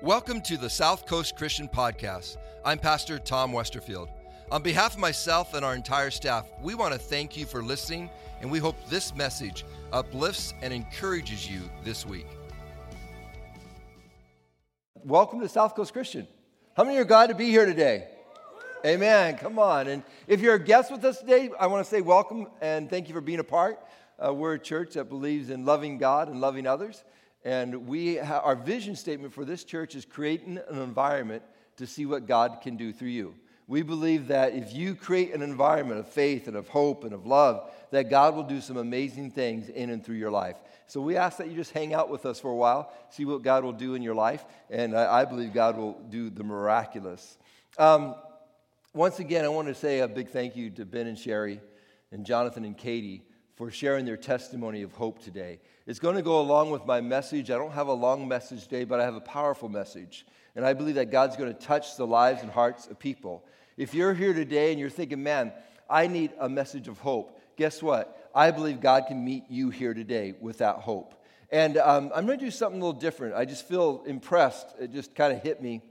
Welcome to the South Coast Christian Podcast. I'm Pastor Tom Westerfield. On behalf of myself and our entire staff, we want to thank you for listening, and we hope this message uplifts and encourages you this week. Welcome to South Coast Christian. How many are glad to be here today? Amen. Come on. And if you're a guest with us today, I want to say welcome and thank you for being a part. Uh, we're a church that believes in loving God and loving others. And we ha- our vision statement for this church is creating an environment to see what God can do through you. We believe that if you create an environment of faith and of hope and of love, that God will do some amazing things in and through your life. So we ask that you just hang out with us for a while, see what God will do in your life, and I, I believe God will do the miraculous. Um, once again, I want to say a big thank you to Ben and Sherry and Jonathan and Katie for sharing their testimony of hope today. It's going to go along with my message. I don't have a long message today, but I have a powerful message. And I believe that God's going to touch the lives and hearts of people. If you're here today and you're thinking, man, I need a message of hope, guess what? I believe God can meet you here today with that hope. And um, I'm going to do something a little different. I just feel impressed. It just kind of hit me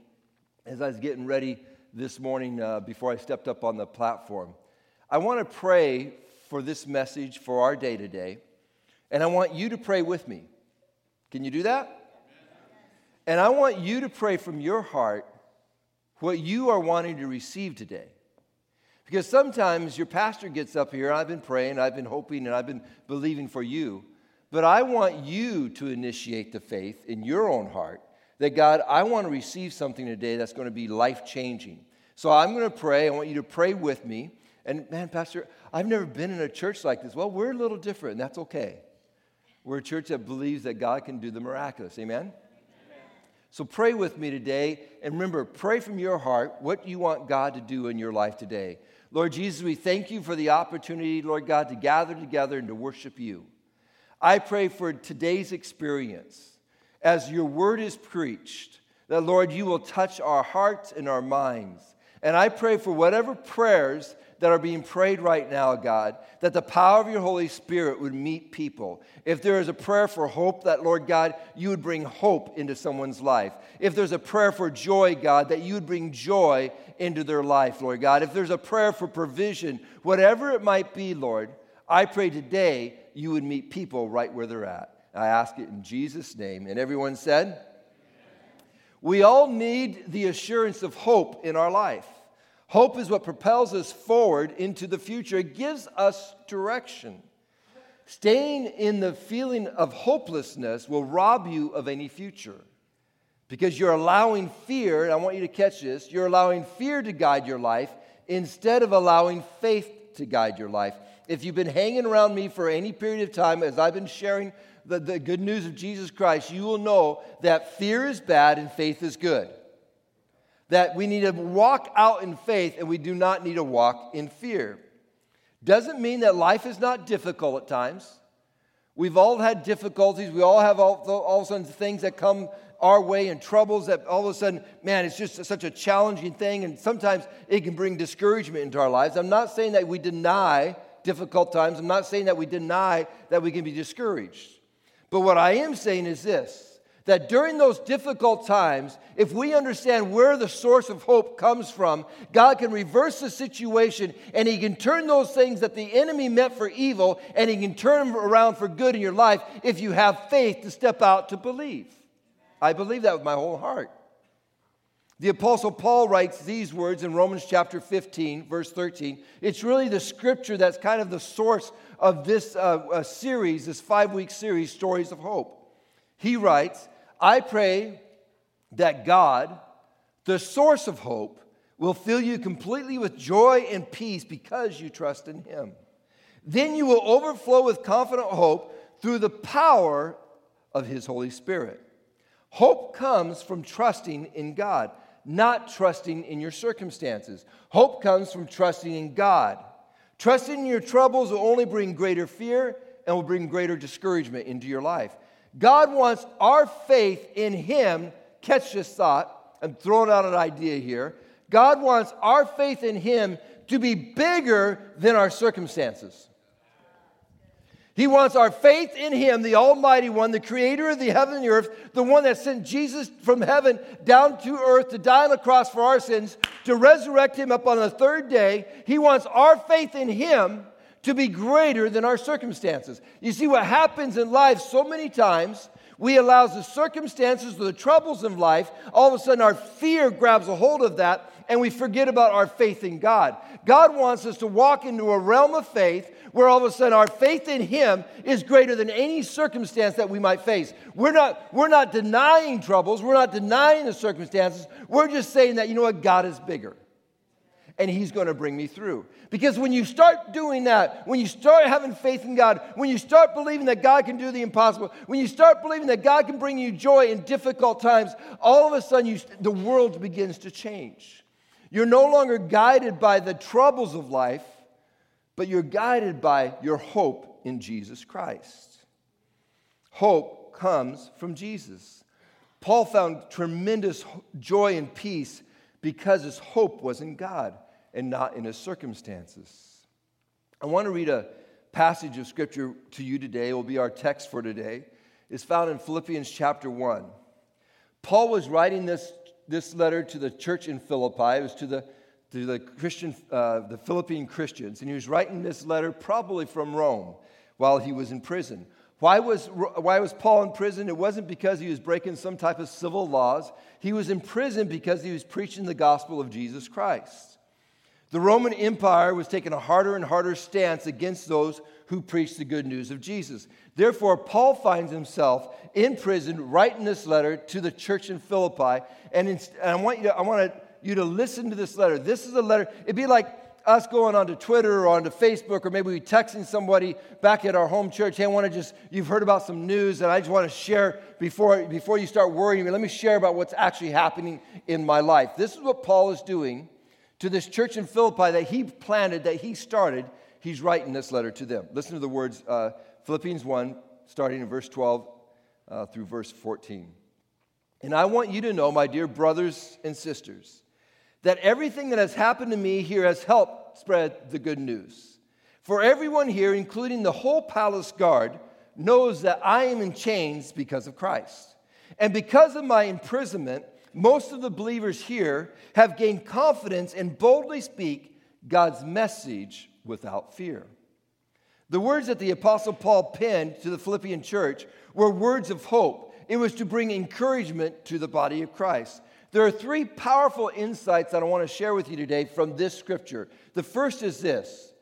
as I was getting ready this morning uh, before I stepped up on the platform. I want to pray for this message for our day today. And I want you to pray with me. Can you do that? And I want you to pray from your heart what you are wanting to receive today. Because sometimes your pastor gets up here, I've been praying, I've been hoping, and I've been believing for you. But I want you to initiate the faith in your own heart that God, I want to receive something today that's going to be life changing. So I'm going to pray. I want you to pray with me. And man, Pastor, I've never been in a church like this. Well, we're a little different, and that's okay. We're a church that believes that God can do the miraculous. Amen? So pray with me today. And remember, pray from your heart what you want God to do in your life today. Lord Jesus, we thank you for the opportunity, Lord God, to gather together and to worship you. I pray for today's experience as your word is preached, that, Lord, you will touch our hearts and our minds. And I pray for whatever prayers that are being prayed right now, God, that the power of your Holy Spirit would meet people. If there is a prayer for hope, that, Lord God, you would bring hope into someone's life. If there's a prayer for joy, God, that you would bring joy into their life, Lord God. If there's a prayer for provision, whatever it might be, Lord, I pray today you would meet people right where they're at. I ask it in Jesus' name. And everyone said, we all need the assurance of hope in our life. Hope is what propels us forward into the future, it gives us direction. Staying in the feeling of hopelessness will rob you of any future because you're allowing fear, and I want you to catch this, you're allowing fear to guide your life instead of allowing faith to guide your life. If you've been hanging around me for any period of time, as I've been sharing the, the good news of Jesus Christ, you will know that fear is bad and faith is good that we need to walk out in faith and we do not need to walk in fear. Doesn't mean that life is not difficult at times. We've all had difficulties. We all have all, all of a sudden things that come our way and troubles that all of a sudden, man, it's just such a challenging thing. And sometimes it can bring discouragement into our lives. I'm not saying that we deny difficult times. I'm not saying that we deny that we can be discouraged. But what I am saying is this that during those difficult times, if we understand where the source of hope comes from, God can reverse the situation and He can turn those things that the enemy meant for evil and He can turn them around for good in your life if you have faith to step out to believe. I believe that with my whole heart. The Apostle Paul writes these words in Romans chapter 15, verse 13. It's really the scripture that's kind of the source of this uh, series, this five week series, Stories of Hope. He writes, I pray that God, the source of hope, will fill you completely with joy and peace because you trust in Him. Then you will overflow with confident hope through the power of His Holy Spirit. Hope comes from trusting in God, not trusting in your circumstances. Hope comes from trusting in God. Trusting in your troubles will only bring greater fear and will bring greater discouragement into your life. God wants our faith in Him. Catch this thought. I'm throwing out an idea here. God wants our faith in Him to be bigger than our circumstances. He wants our faith in Him, the Almighty One, the Creator of the heaven and the earth, the one that sent Jesus from heaven down to earth to die on the cross for our sins, to resurrect Him up on the third day. He wants our faith in Him to be greater than our circumstances. You see, what happens in life so many times, we allow the circumstances or the troubles of life, all of a sudden our fear grabs a hold of that and we forget about our faith in God. God wants us to walk into a realm of faith where all of a sudden our faith in Him is greater than any circumstance that we might face. We're not, we're not denying troubles, we're not denying the circumstances. We're just saying that, you know what, God is bigger and He's going to bring me through. Because when you start doing that, when you start having faith in God, when you start believing that God can do the impossible, when you start believing that God can bring you joy in difficult times, all of a sudden you, the world begins to change. You're no longer guided by the troubles of life, but you're guided by your hope in Jesus Christ. Hope comes from Jesus. Paul found tremendous joy and peace because his hope was in God and not in his circumstances. I want to read a passage of scripture to you today. It will be our text for today. It's found in Philippians chapter 1. Paul was writing this this letter to the church in Philippi. It was to the, to the Christian, uh, the Philippian Christians. And he was writing this letter probably from Rome while he was in prison. Why was, why was Paul in prison? It wasn't because he was breaking some type of civil laws. He was in prison because he was preaching the gospel of Jesus Christ. The Roman Empire was taking a harder and harder stance against those who preached the good news of Jesus. Therefore, Paul finds himself in prison writing this letter to the church in Philippi. And, and I want, you to, I want you to listen to this letter. This is a letter, it'd be like us going onto Twitter or onto Facebook, or maybe we texting somebody back at our home church. Hey, I want to just, you've heard about some news that I just want to share before, before you start worrying me. Let me share about what's actually happening in my life. This is what Paul is doing to this church in Philippi that he planted, that he started. He's writing this letter to them. Listen to the words, uh, Philippians 1, starting in verse 12 uh, through verse 14. And I want you to know, my dear brothers and sisters, that everything that has happened to me here has helped spread the good news. For everyone here, including the whole palace guard, knows that I am in chains because of Christ. And because of my imprisonment, most of the believers here have gained confidence and boldly speak God's message without fear. The words that the Apostle Paul penned to the Philippian church were words of hope. It was to bring encouragement to the body of Christ. There are three powerful insights that I want to share with you today from this scripture. The first is this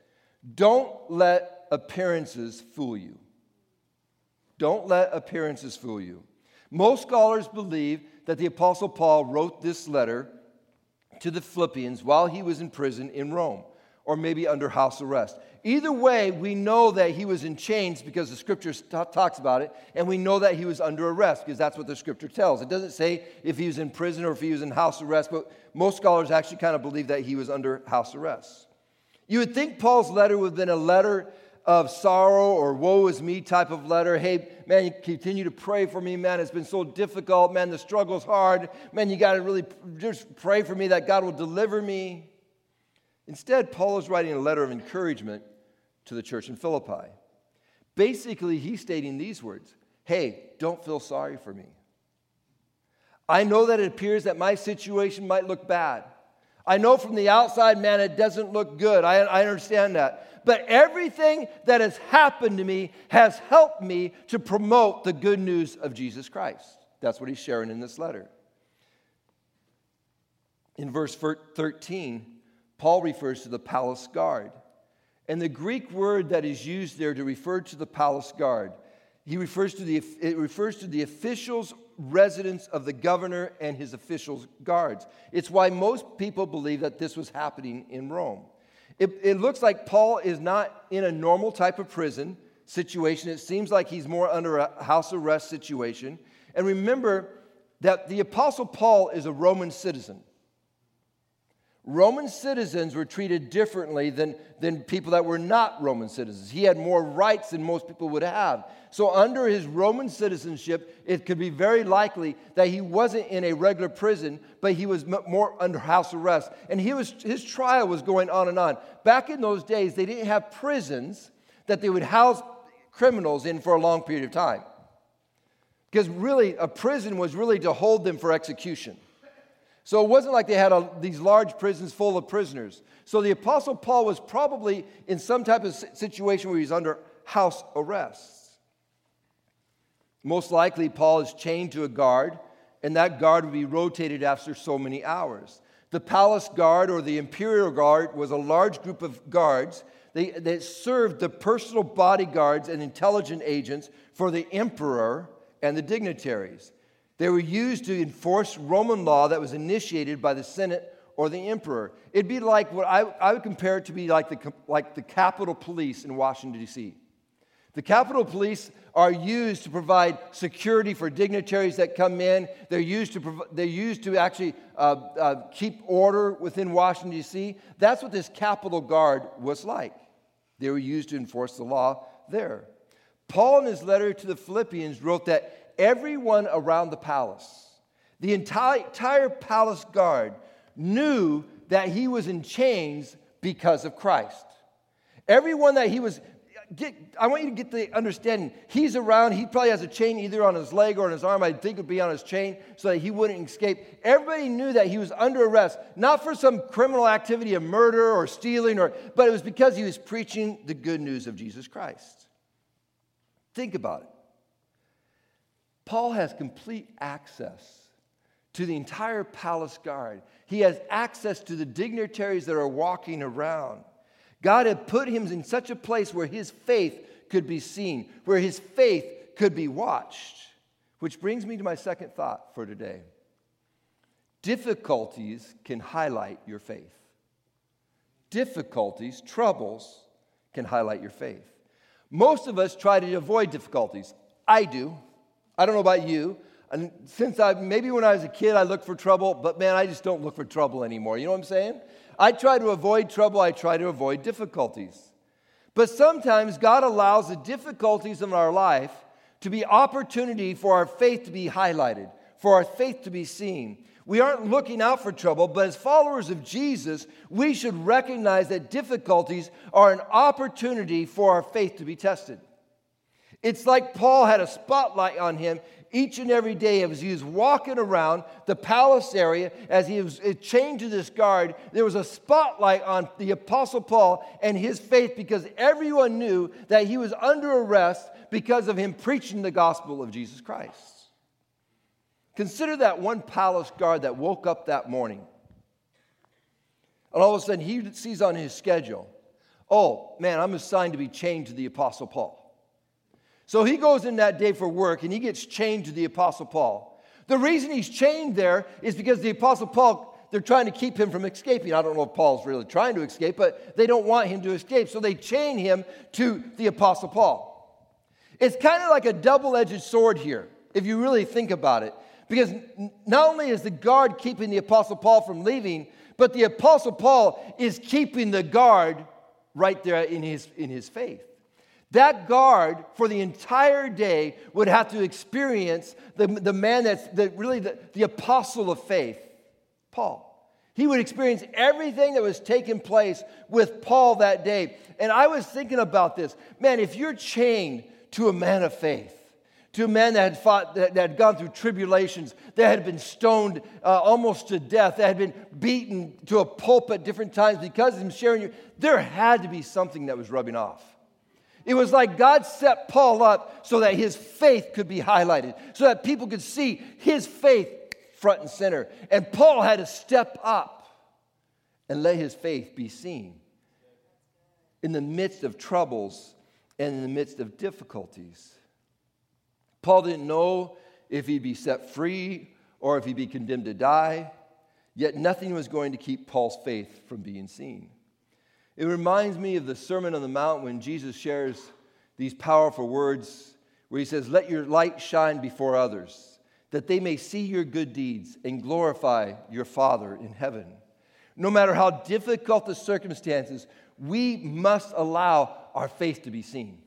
don't let appearances fool you. Don't let appearances fool you. Most scholars believe that the Apostle Paul wrote this letter to the Philippians while he was in prison in Rome, or maybe under house arrest. Either way, we know that he was in chains because the scripture t- talks about it, and we know that he was under arrest because that's what the scripture tells. It doesn't say if he was in prison or if he was in house arrest, but most scholars actually kind of believe that he was under house arrest. You would think Paul's letter would have been a letter of sorrow or woe is me type of letter. Hey, man, continue to pray for me, man. It's been so difficult, man. The struggle's hard. Man, you got to really just pray for me that God will deliver me. Instead, Paul is writing a letter of encouragement to the church in Philippi. Basically, he's stating these words Hey, don't feel sorry for me. I know that it appears that my situation might look bad. I know from the outside, man, it doesn't look good. I, I understand that. But everything that has happened to me has helped me to promote the good news of Jesus Christ. That's what he's sharing in this letter. In verse 13, Paul refers to the palace guard. And the Greek word that is used there to refer to the palace guard, he refers to the, it refers to the officials, residence of the governor and his officials' guards. It's why most people believe that this was happening in Rome. It, it looks like Paul is not in a normal type of prison situation. It seems like he's more under a house arrest situation. And remember that the Apostle Paul is a Roman citizen. Roman citizens were treated differently than, than people that were not Roman citizens. He had more rights than most people would have. So, under his Roman citizenship, it could be very likely that he wasn't in a regular prison, but he was more under house arrest. And he was, his trial was going on and on. Back in those days, they didn't have prisons that they would house criminals in for a long period of time. Because really, a prison was really to hold them for execution. So it wasn't like they had a, these large prisons full of prisoners. So the Apostle Paul was probably in some type of situation where he's under house arrest. Most likely, Paul is chained to a guard, and that guard would be rotated after so many hours. The palace guard or the imperial guard was a large group of guards they, that served the personal bodyguards and intelligence agents for the emperor and the dignitaries. They were used to enforce Roman law that was initiated by the Senate or the emperor. It'd be like what I, I would compare it to be like the, like the Capitol Police in Washington, D.C. The Capitol Police are used to provide security for dignitaries that come in. They're used to, prov- they're used to actually uh, uh, keep order within Washington, D.C. That's what this Capitol Guard was like. They were used to enforce the law there. Paul, in his letter to the Philippians, wrote that everyone around the palace, the entire, palace guard, knew that he was in chains because of Christ. Everyone that he was, get, I want you to get the understanding. He's around, he probably has a chain either on his leg or on his arm. I think it would be on his chain so that he wouldn't escape. Everybody knew that he was under arrest, not for some criminal activity of murder or stealing, or, but it was because he was preaching the good news of Jesus Christ. Think about it. Paul has complete access to the entire palace guard. He has access to the dignitaries that are walking around. God had put him in such a place where his faith could be seen, where his faith could be watched. Which brings me to my second thought for today. Difficulties can highlight your faith. Difficulties, troubles, can highlight your faith. Most of us try to avoid difficulties. I do. I don't know about you. And since I, maybe when I was a kid, I looked for trouble, but man, I just don't look for trouble anymore. You know what I'm saying? I try to avoid trouble, I try to avoid difficulties. But sometimes God allows the difficulties of our life to be opportunity for our faith to be highlighted, for our faith to be seen. We aren't looking out for trouble, but as followers of Jesus, we should recognize that difficulties are an opportunity for our faith to be tested. It's like Paul had a spotlight on him each and every day as he was walking around the palace area, as he was eh, chained to this guard, there was a spotlight on the Apostle Paul and his faith because everyone knew that he was under arrest because of him preaching the gospel of Jesus Christ. Consider that one palace guard that woke up that morning. And all of a sudden, he sees on his schedule, oh, man, I'm assigned to be chained to the Apostle Paul. So he goes in that day for work and he gets chained to the Apostle Paul. The reason he's chained there is because the Apostle Paul, they're trying to keep him from escaping. I don't know if Paul's really trying to escape, but they don't want him to escape. So they chain him to the Apostle Paul. It's kind of like a double edged sword here, if you really think about it. Because not only is the guard keeping the Apostle Paul from leaving, but the Apostle Paul is keeping the guard right there in his, in his faith. That guard for the entire day would have to experience the, the man that's the, really the, the apostle of faith, Paul. He would experience everything that was taking place with Paul that day. And I was thinking about this. Man, if you're chained to a man of faith, to a man that had fought, that, had gone through tribulations, that had been stoned uh, almost to death, that had been beaten to a pulp at different times because of him sharing you, there had to be something that was rubbing off. It was like God set Paul up so that his faith could be highlighted, so that people could see his faith front and center. And Paul had to step up and let his faith be seen in the midst of troubles and in the midst of difficulties. Paul didn't know if he'd be set free or if he'd be condemned to die, yet nothing was going to keep Paul's faith from being seen. It reminds me of the Sermon on the Mount when Jesus shares these powerful words where he says, Let your light shine before others, that they may see your good deeds and glorify your Father in heaven. No matter how difficult the circumstances, we must allow our faith to be seen.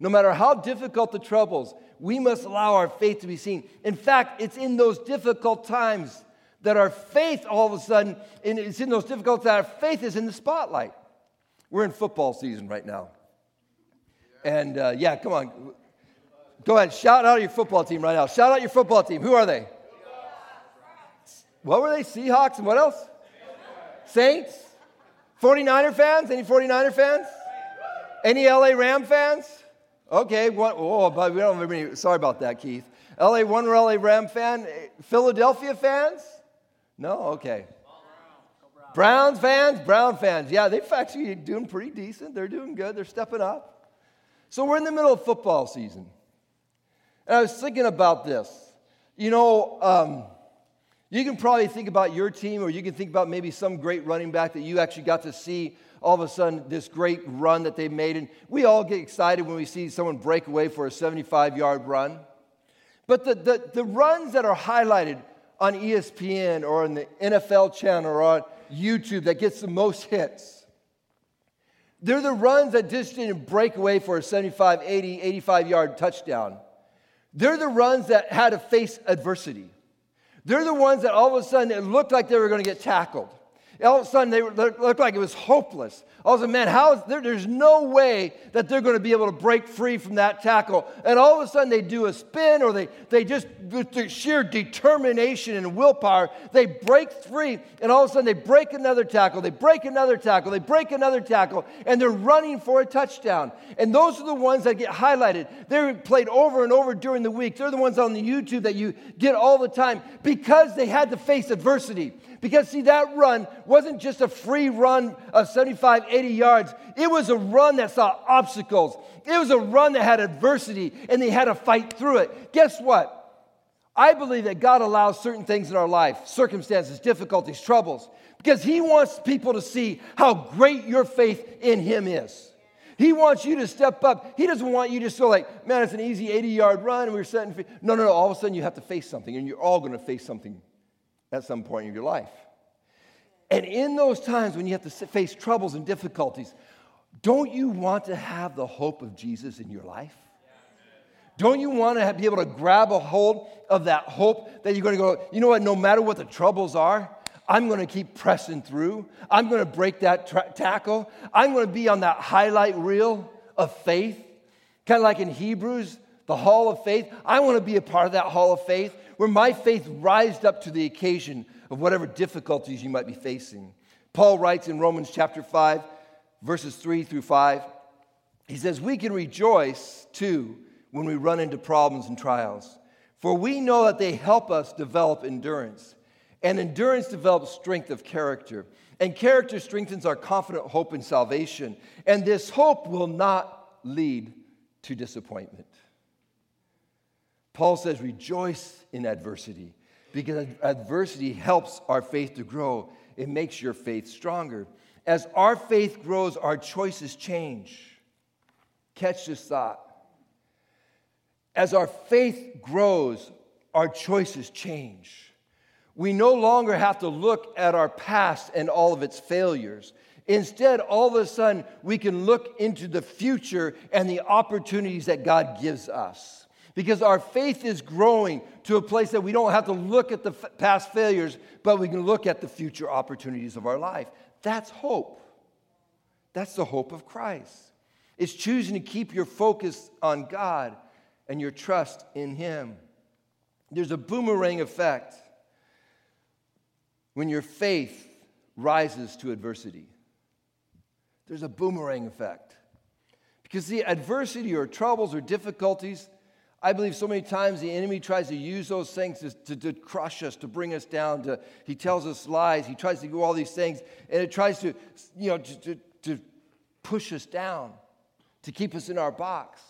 No matter how difficult the troubles, we must allow our faith to be seen. In fact, it's in those difficult times that our faith all of a sudden, it's in those difficult that our faith is in the spotlight. We're in football season right now. And uh, yeah, come on. Go ahead, shout out your football team right now. Shout out your football team. Who are they? What were they? Seahawks and what else? Saints? 49er fans? Any 49er fans? Any LA Ram fans? Okay, one, oh, but we don't have any, sorry about that, Keith. LA, one LA Ram fan? Philadelphia fans? No? Okay. Browns fans? Brown fans. Yeah, they've actually doing pretty decent. They're doing good. They're stepping up. So we're in the middle of football season. And I was thinking about this. You know, um, you can probably think about your team, or you can think about maybe some great running back that you actually got to see all of a sudden this great run that they made. And we all get excited when we see someone break away for a 75 yard run. But the, the, the runs that are highlighted on ESPN or on the NFL channel or on YouTube that gets the most hits, they're the runs that just didn't break away for a 75, 80, 85 yard touchdown. They're the runs that had to face adversity. They're the ones that all of a sudden it looked like they were going to get tackled. All of a sudden, they looked like it was hopeless. Of a sudden, man, how is there, there's no way that they're going to be able to break free from that tackle. And all of a sudden, they do a spin or they, they just, with sheer determination and willpower, they break free. And all of a sudden, they break another tackle, they break another tackle, they break another tackle, and they're running for a touchdown. And those are the ones that get highlighted. They're played over and over during the week. They're the ones on the YouTube that you get all the time because they had to face adversity. Because, see, that run wasn't just a free run of 75, 80 yards. It was a run that saw obstacles. It was a run that had adversity, and they had to fight through it. Guess what? I believe that God allows certain things in our life circumstances, difficulties, troubles because He wants people to see how great your faith in Him is. He wants you to step up. He doesn't want you to go like, man, it's an easy 80 yard run and we're setting. No, no, no. All of a sudden you have to face something and you're all going to face something at some point in your life. And in those times when you have to face troubles and difficulties, don't you want to have the hope of Jesus in your life? Don't you want to be able to grab a hold of that hope that you're going to go, you know what, no matter what the troubles are, I'm going to keep pressing through. I'm going to break that tra- tackle. I'm going to be on that highlight reel of faith. Kind of like in Hebrews, the hall of faith. I want to be a part of that hall of faith where my faith rised up to the occasion of whatever difficulties you might be facing. Paul writes in Romans chapter 5, verses 3 through 5, he says, We can rejoice too when we run into problems and trials, for we know that they help us develop endurance. And endurance develops strength of character. And character strengthens our confident hope in salvation. And this hope will not lead to disappointment. Paul says, rejoice in adversity because adversity helps our faith to grow. It makes your faith stronger. As our faith grows, our choices change. Catch this thought. As our faith grows, our choices change. We no longer have to look at our past and all of its failures. Instead, all of a sudden, we can look into the future and the opportunities that God gives us because our faith is growing to a place that we don't have to look at the f- past failures, but we can look at the future opportunities of our life. That's hope. That's the hope of Christ. It's choosing to keep your focus on God and your trust in Him. There's a boomerang effect when your faith rises to adversity. There's a boomerang effect. Because the adversity or troubles or difficulties, I believe so many times the enemy tries to use those things to, to, to, crush us, to bring us down. To, he tells us lies. He tries to do all these things, and it tries to, you know, to, to, to push us down, to keep us in our box.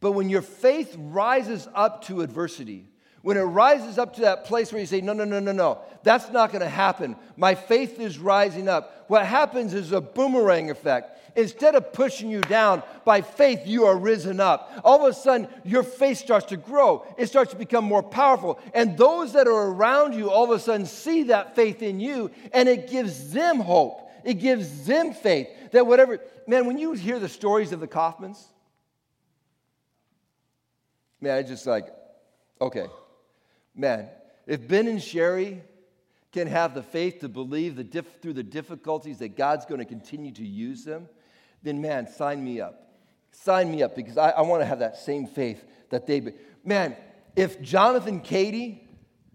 But when your faith rises up to adversity, when it rises up to that place where you say, No, no, no, no, no, that's not going to happen. My faith is rising up. What happens is a boomerang effect. Instead of pushing you down, by faith you are risen up. All of a sudden, your faith starts to grow. It starts to become more powerful. And those that are around you all of a sudden see that faith in you, and it gives them hope. It gives them faith that whatever, man, when you hear the stories of the Kaufmans, man, I just like, okay, man, if Ben and Sherry can have the faith to believe the diff- through the difficulties that God's going to continue to use them, then man, sign me up. sign me up because I, I want to have that same faith that they. Man, if Jonathan Katie,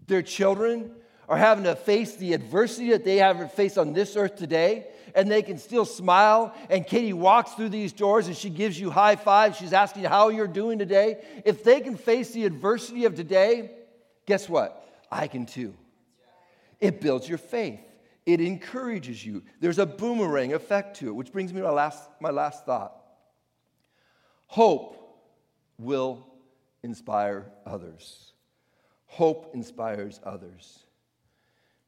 their children, are having to face the adversity that they have faced on this earth today, and they can still smile, and Katie walks through these doors and she gives you high fives, she's asking how you're doing today. If they can face the adversity of today, guess what? I can too. It builds your faith. It encourages you. There's a boomerang effect to it, which brings me to my last, my last thought. Hope will inspire others. Hope inspires others.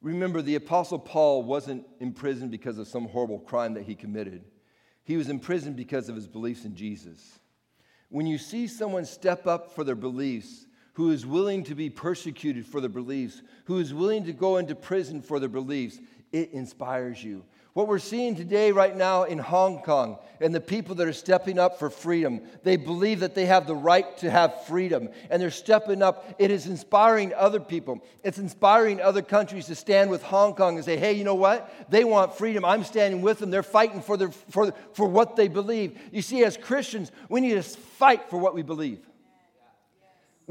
Remember, the Apostle Paul wasn't in prison because of some horrible crime that he committed. He was in prison because of his beliefs in Jesus. When you see someone step up for their beliefs, who is willing to be persecuted for their beliefs, who is willing to go into prison for their beliefs, it inspires you. What we're seeing today, right now in Hong Kong, and the people that are stepping up for freedom, they believe that they have the right to have freedom, and they're stepping up. It is inspiring other people. It's inspiring other countries to stand with Hong Kong and say, hey, you know what? They want freedom. I'm standing with them. They're fighting for, their, for, for what they believe. You see, as Christians, we need to fight for what we believe.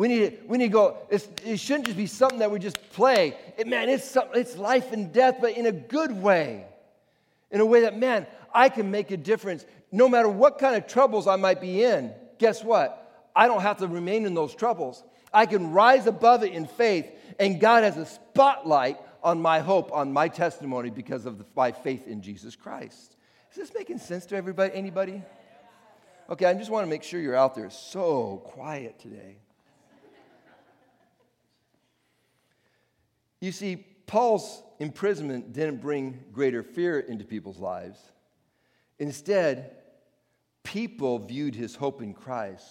We need to, we need to go, it shouldn't just be something that we just play. It, man, it's, it's life and death, but in a good way in a way that, man, I can make a difference. No matter what kind of troubles I might be in, guess what? I don't have to remain in those troubles. I can rise above it in faith, and God has a spotlight on my hope, on my testimony because of the, my faith in Jesus Christ. Is this making sense to everybody? Anybody? Okay, I just want to make sure you're out there. So quiet today. You see, Paul's imprisonment didn't bring greater fear into people's lives. Instead, people viewed his hope in Christ.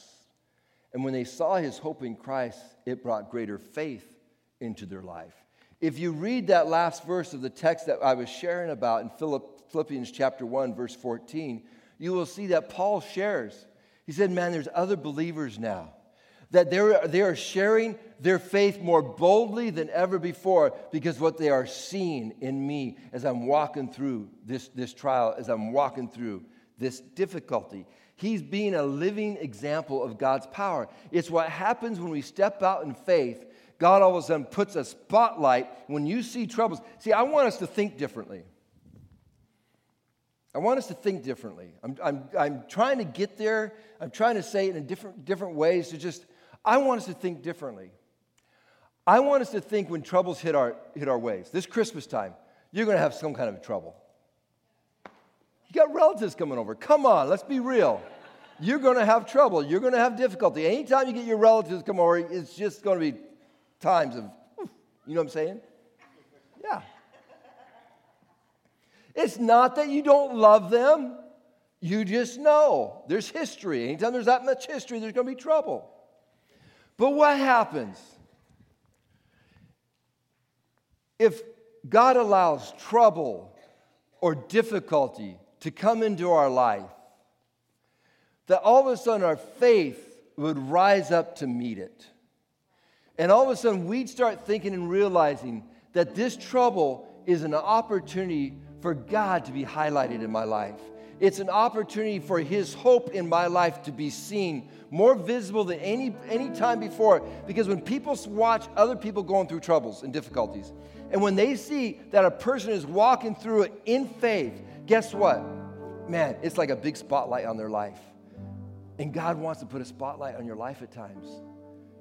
And when they saw his hope in Christ, it brought greater faith into their life. If you read that last verse of the text that I was sharing about in Philippians chapter 1, verse 14, you will see that Paul shares. He said, Man, there's other believers now that they're, they are sharing their faith more boldly than ever before because what they are seeing in me as I'm walking through this, this trial, as I'm walking through this difficulty. He's being a living example of God's power. It's what happens when we step out in faith. God all of a sudden puts a spotlight when you see troubles. See, I want us to think differently. I want us to think differently. I'm, I'm, I'm trying to get there. I'm trying to say it in different, different ways to just I want us to think differently. I want us to think when troubles hit our, hit our ways. This Christmas time, you're going to have some kind of trouble. You got relatives coming over. Come on, let's be real. You're going to have trouble. You're going to have difficulty. Anytime you get your relatives come over, it's just going to be times of, you know what I'm saying? Yeah. It's not that you don't love them. You just know there's history. Anytime there's that much history, there's going to be trouble. But what happens if God allows trouble or difficulty to come into our life? That all of a sudden our faith would rise up to meet it. And all of a sudden we'd start thinking and realizing that this trouble is an opportunity for God to be highlighted in my life. It's an opportunity for His hope in my life to be seen more visible than any, any time before. Because when people watch other people going through troubles and difficulties, and when they see that a person is walking through it in faith, guess what? Man, it's like a big spotlight on their life. And God wants to put a spotlight on your life at times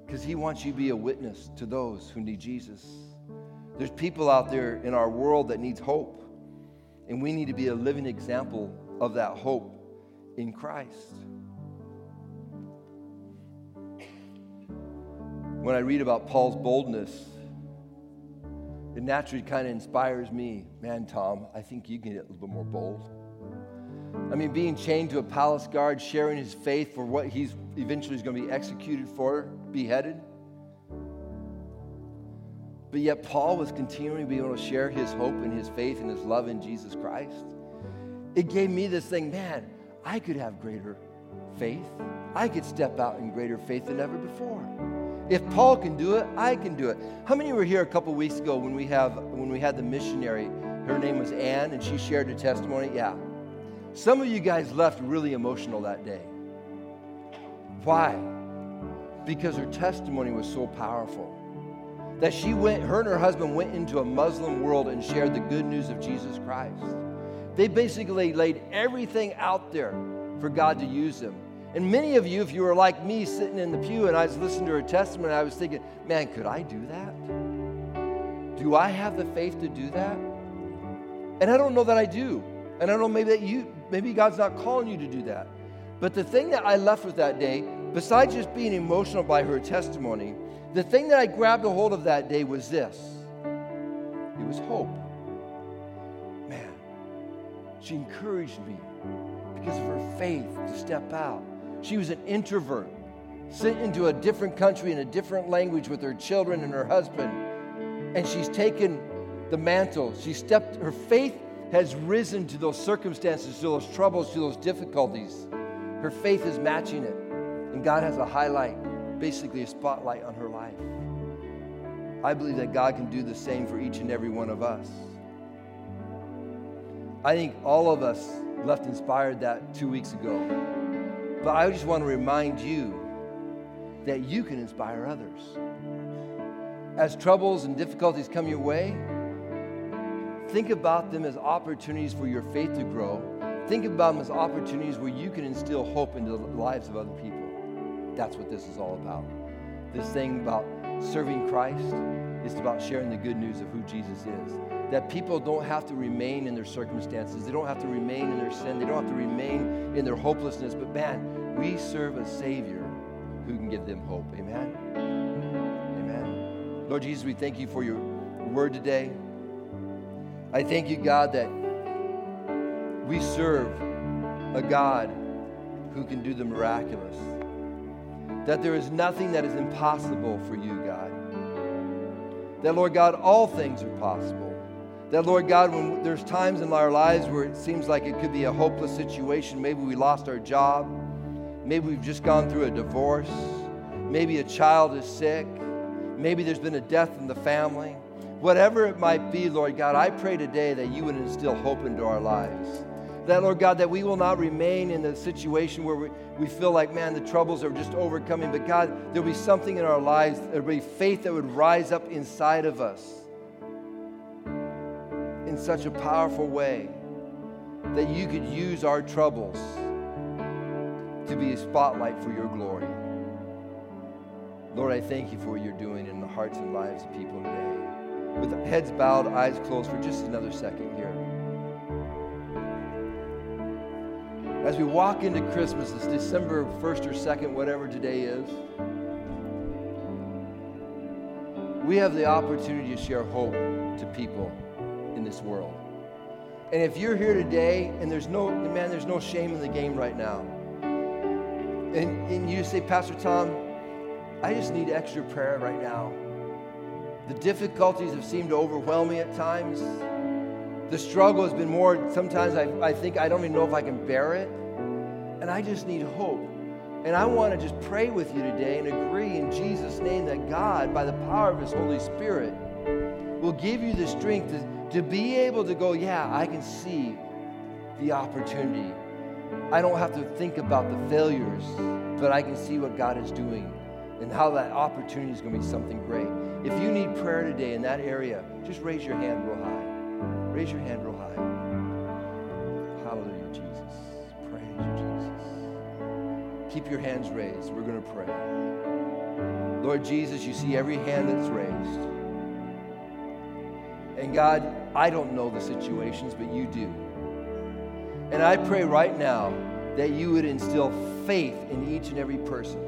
because He wants you to be a witness to those who need Jesus. There's people out there in our world that needs hope, and we need to be a living example of that hope in Christ. When I read about Paul's boldness, it naturally kind of inspires me. Man, Tom, I think you can get a little bit more bold. I mean, being chained to a palace guard, sharing his faith for what he's eventually is going to be executed for, beheaded. But yet, Paul was continuing to be able to share his hope and his faith and his love in Jesus Christ it gave me this thing man, I could have greater faith. I could step out in greater faith than ever before. If Paul can do it, I can do it. How many were here a couple weeks ago when we have when we had the missionary? Her name was Ann, and she shared her testimony. Yeah. Some of you guys left really emotional that day. Why? Because her testimony was so powerful. That she went, her and her husband went into a Muslim world and shared the good news of Jesus Christ. They basically laid everything out there for God to use them. And many of you, if you were like me sitting in the pew and I was listening to her testimony, I was thinking, man, could I do that? Do I have the faith to do that? And I don't know that I do. And I don't know maybe that you, maybe God's not calling you to do that. But the thing that I left with that day, besides just being emotional by her testimony, the thing that I grabbed a hold of that day was this it was hope. She encouraged me because of her faith to step out. She was an introvert, sent into a different country in a different language with her children and her husband. And she's taken the mantle. She stepped, her faith has risen to those circumstances, to those troubles, to those difficulties. Her faith is matching it. And God has a highlight, basically a spotlight on her life. I believe that God can do the same for each and every one of us. I think all of us left inspired that two weeks ago. But I just want to remind you that you can inspire others. As troubles and difficulties come your way, think about them as opportunities for your faith to grow. Think about them as opportunities where you can instill hope into the lives of other people. That's what this is all about. This thing about serving Christ is about sharing the good news of who Jesus is that people don't have to remain in their circumstances. They don't have to remain in their sin. They don't have to remain in their hopelessness. But man, we serve a Savior who can give them hope. Amen? Amen. Lord Jesus, we thank you for your word today. I thank you, God, that we serve a God who can do the miraculous. That there is nothing that is impossible for you, God. That, Lord God, all things are possible. That, Lord God, when there's times in our lives where it seems like it could be a hopeless situation, maybe we lost our job, maybe we've just gone through a divorce, maybe a child is sick, maybe there's been a death in the family. Whatever it might be, Lord God, I pray today that you would instill hope into our lives. That, Lord God, that we will not remain in the situation where we, we feel like, man, the troubles are just overcoming. But God, there'll be something in our lives, there'll be faith that would rise up inside of us in such a powerful way that you could use our troubles to be a spotlight for your glory. Lord, I thank you for what you're doing in the hearts and lives of people today. With heads bowed, eyes closed for just another second here. As we walk into Christmas, it's December 1st or 2nd, whatever today is, we have the opportunity to share hope to people in this world. And if you're here today and there's no, man, there's no shame in the game right now. And, and you say, Pastor Tom, I just need extra prayer right now. The difficulties have seemed to overwhelm me at times. The struggle has been more, sometimes I, I think I don't even know if I can bear it. And I just need hope. And I want to just pray with you today and agree in Jesus' name that God, by the power of His Holy Spirit, will give you the strength to to be able to go, yeah, I can see the opportunity. I don't have to think about the failures, but I can see what God is doing and how that opportunity is going to be something great. If you need prayer today in that area, just raise your hand real high. Raise your hand real high. Hallelujah, Jesus. Praise you, Jesus. Keep your hands raised. We're going to pray. Lord Jesus, you see every hand that's raised. And God, I don't know the situations, but you do. And I pray right now that you would instill faith in each and every person.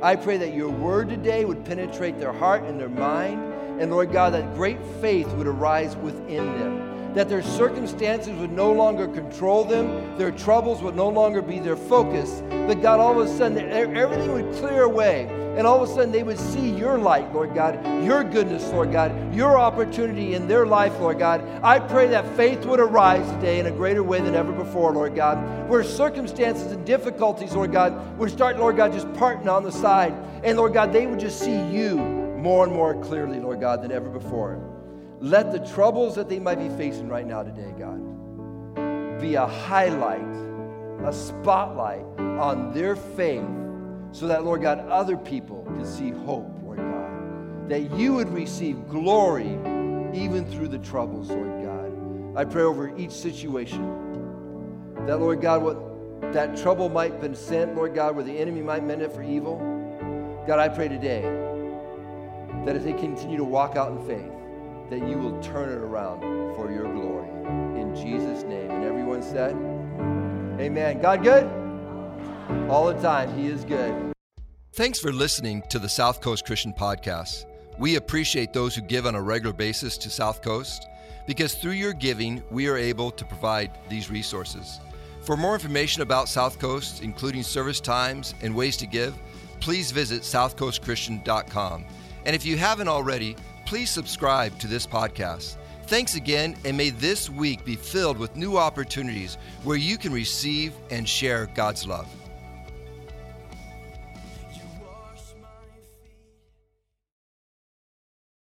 I pray that your word today would penetrate their heart and their mind. And Lord God, that great faith would arise within them. That their circumstances would no longer control them, their troubles would no longer be their focus. But God, all of a sudden, everything would clear away and all of a sudden they would see your light, Lord God, your goodness, Lord God, your opportunity in their life, Lord God. I pray that faith would arise today in a greater way than ever before, Lord God, where circumstances and difficulties, Lord God, would start, Lord God, just parting on the side. And Lord God, they would just see you more and more clearly, Lord God, than ever before. Let the troubles that they might be facing right now today, God, be a highlight, a spotlight on their faith so that, Lord God, other people can see hope, Lord God. That you would receive glory even through the troubles, Lord God. I pray over each situation that, Lord God, what that trouble might have been sent, Lord God, where the enemy might meant it for evil. God, I pray today that as they continue to walk out in faith, that you will turn it around for your glory. In Jesus' name. And everyone said, Amen. God good? All the time. He is good. Thanks for listening to the South Coast Christian Podcast. We appreciate those who give on a regular basis to South Coast because through your giving, we are able to provide these resources. For more information about South Coast, including service times and ways to give, please visit southcoastchristian.com. And if you haven't already, please subscribe to this podcast. Thanks again, and may this week be filled with new opportunities where you can receive and share God's love.